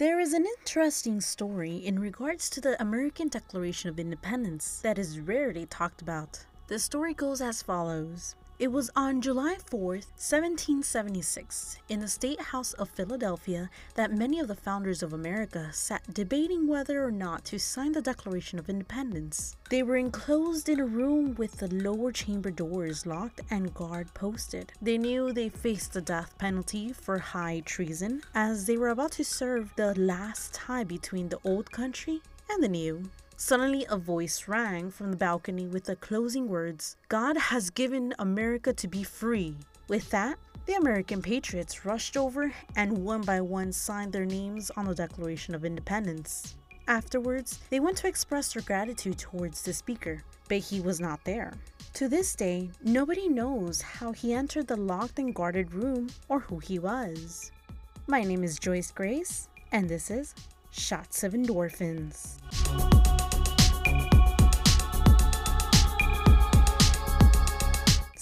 There is an interesting story in regards to the American Declaration of Independence that is rarely talked about. The story goes as follows. It was on July 4, 1776, in the State House of Philadelphia, that many of the founders of America sat debating whether or not to sign the Declaration of Independence. They were enclosed in a room with the lower chamber doors locked and guard posted. They knew they faced the death penalty for high treason, as they were about to serve the last tie between the old country and the new. Suddenly, a voice rang from the balcony with the closing words God has given America to be free. With that, the American patriots rushed over and one by one signed their names on the Declaration of Independence. Afterwards, they went to express their gratitude towards the speaker, but he was not there. To this day, nobody knows how he entered the locked and guarded room or who he was. My name is Joyce Grace, and this is Shots of Endorphins.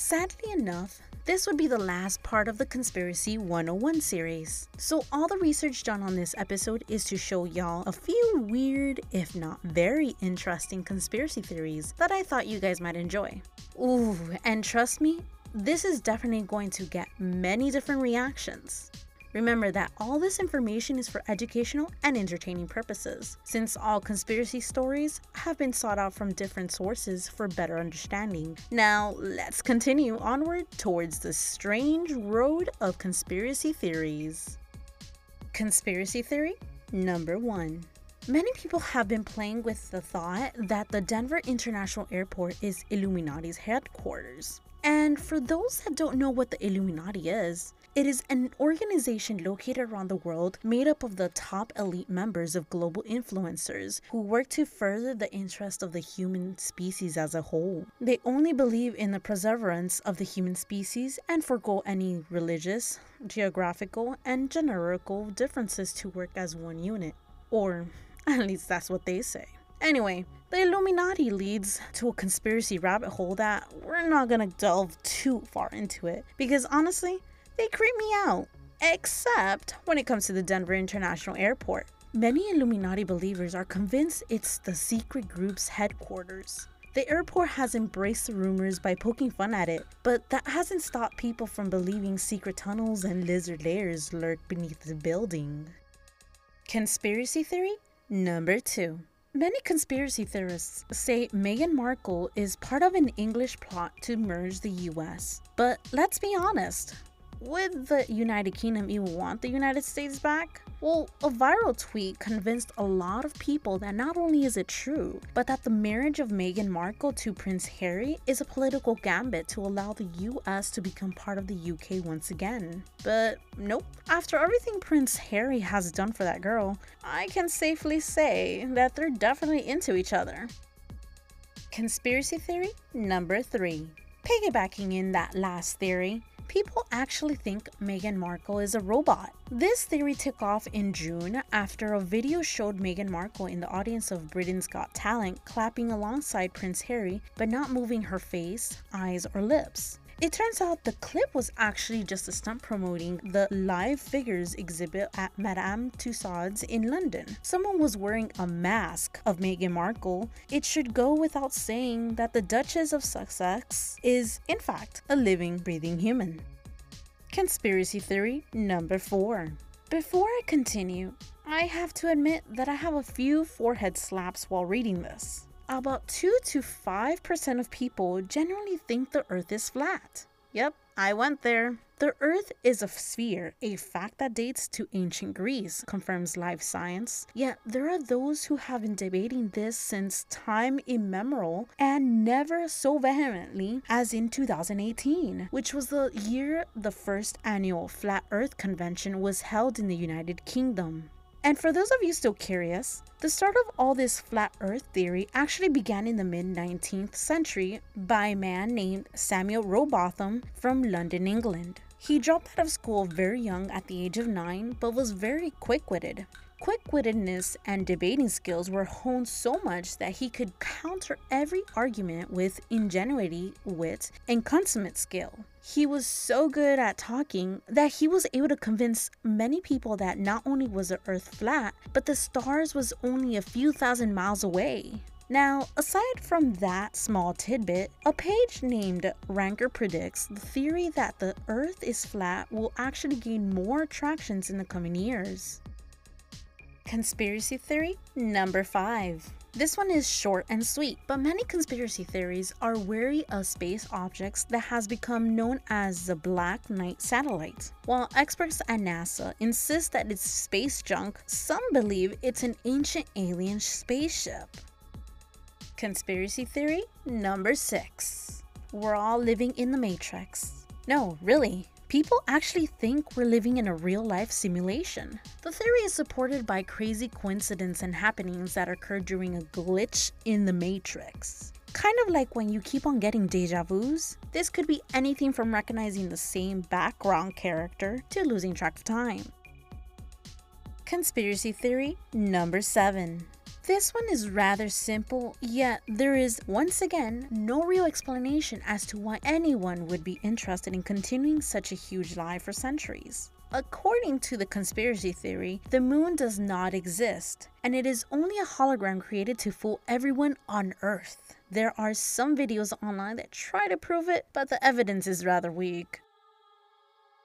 Sadly enough, this would be the last part of the Conspiracy 101 series. So, all the research done on this episode is to show y'all a few weird, if not very interesting, conspiracy theories that I thought you guys might enjoy. Ooh, and trust me, this is definitely going to get many different reactions. Remember that all this information is for educational and entertaining purposes, since all conspiracy stories have been sought out from different sources for better understanding. Now, let's continue onward towards the strange road of conspiracy theories. Conspiracy theory number one. Many people have been playing with the thought that the Denver International Airport is Illuminati's headquarters. And for those that don't know what the Illuminati is, it is an organization located around the world made up of the top elite members of global influencers who work to further the interest of the human species as a whole. They only believe in the preservance of the human species and forego any religious, geographical, and generical differences to work as one unit. Or at least that's what they say. Anyway, the Illuminati leads to a conspiracy rabbit hole that we're not gonna delve too far into it because honestly, they creep me out. Except when it comes to the Denver International Airport. Many Illuminati believers are convinced it's the secret group's headquarters. The airport has embraced the rumors by poking fun at it, but that hasn't stopped people from believing secret tunnels and lizard lairs lurk beneath the building. Conspiracy theory number two. Many conspiracy theorists say Meghan Markle is part of an English plot to merge the US. But let's be honest, would the United Kingdom even want the United States back? Well, a viral tweet convinced a lot of people that not only is it true, but that the marriage of Meghan Markle to Prince Harry is a political gambit to allow the US to become part of the UK once again. But nope, after everything Prince Harry has done for that girl, I can safely say that they're definitely into each other. Conspiracy theory number three. Piggybacking in that last theory, people actually think Meghan Markle is a robot. This theory took off in June after a video showed Meghan Markle in the audience of Britain's Got Talent clapping alongside Prince Harry but not moving her face, eyes, or lips. It turns out the clip was actually just a stunt promoting the live figures exhibit at Madame Tussauds in London. Someone was wearing a mask of Meghan Markle. It should go without saying that the Duchess of Sussex is, in fact, a living, breathing human. Conspiracy theory number four. Before I continue, I have to admit that I have a few forehead slaps while reading this about 2 to 5% of people generally think the earth is flat. Yep, I went there. The earth is a sphere, a fact that dates to ancient Greece, confirms Live Science. Yet there are those who have been debating this since time immemorial and never so vehemently as in 2018, which was the year the first annual Flat Earth Convention was held in the United Kingdom. And for those of you still curious, the start of all this flat earth theory actually began in the mid 19th century by a man named Samuel Rowbotham from London, England. He dropped out of school very young at the age of 9 but was very quick witted. Quick wittedness and debating skills were honed so much that he could counter every argument with ingenuity, wit, and consummate skill. He was so good at talking that he was able to convince many people that not only was the earth flat, but the stars was only a few thousand miles away. Now, aside from that small tidbit, a page named Ranker predicts the theory that the Earth is flat will actually gain more attractions in the coming years. Conspiracy theory number 5. This one is short and sweet, but many conspiracy theories are wary of space objects that has become known as the Black Knight satellite. While experts at NASA insist that it's space junk, some believe it's an ancient alien spaceship. Conspiracy theory number six. We're all living in the Matrix. No, really. People actually think we're living in a real life simulation. The theory is supported by crazy coincidences and happenings that occur during a glitch in the Matrix. Kind of like when you keep on getting deja vus. This could be anything from recognizing the same background character to losing track of time. Conspiracy theory number 7. This one is rather simple, yet there is, once again, no real explanation as to why anyone would be interested in continuing such a huge lie for centuries. According to the conspiracy theory, the moon does not exist, and it is only a hologram created to fool everyone on Earth. There are some videos online that try to prove it, but the evidence is rather weak.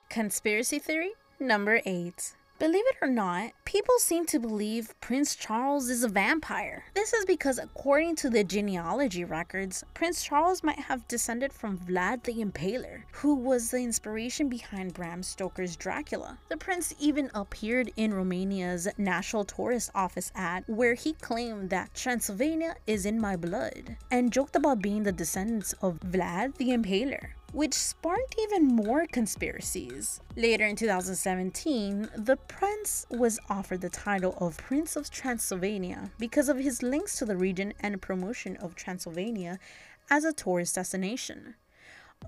Conspiracy theory number 8 Believe it or not, people seem to believe Prince Charles is a vampire. This is because, according to the genealogy records, Prince Charles might have descended from Vlad the Impaler, who was the inspiration behind Bram Stoker's Dracula. The prince even appeared in Romania's National Tourist Office ad, where he claimed that Transylvania is in my blood, and joked about being the descendants of Vlad the Impaler which sparked even more conspiracies. Later in 2017, the prince was offered the title of Prince of Transylvania because of his links to the region and promotion of Transylvania as a tourist destination.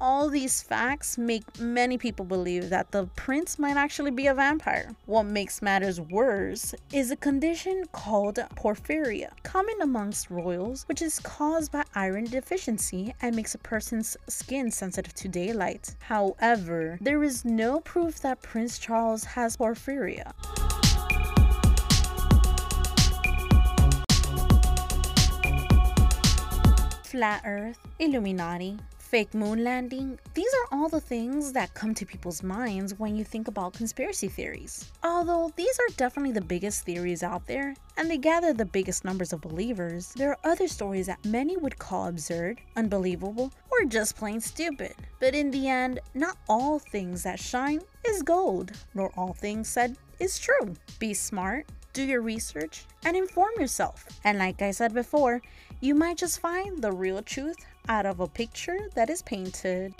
All these facts make many people believe that the prince might actually be a vampire. What makes matters worse is a condition called porphyria, common amongst royals, which is caused by iron deficiency and makes a person's skin sensitive to daylight. However, there is no proof that Prince Charles has porphyria. Flat Earth, Illuminati, fake moon landing. These are all the things that come to people's minds when you think about conspiracy theories. Although these are definitely the biggest theories out there, and they gather the biggest numbers of believers, there are other stories that many would call absurd, unbelievable, or just plain stupid. But in the end, not all things that shine is gold, nor all things said is true. Be smart, do your research, and inform yourself. And like I said before, you might just find the real truth out of a picture that is painted.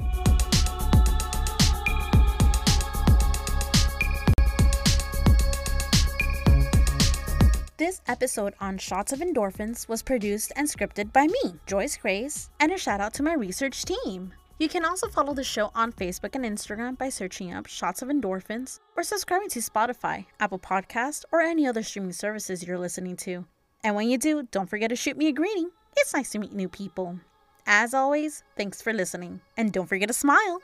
This episode on Shots of Endorphins was produced and scripted by me, Joyce Grace, and a shout out to my research team. You can also follow the show on Facebook and Instagram by searching up Shots of Endorphins or subscribing to Spotify, Apple Podcast, or any other streaming services you're listening to. And when you do, don't forget to shoot me a greeting. It's nice to meet new people. As always, thanks for listening, and don't forget to smile.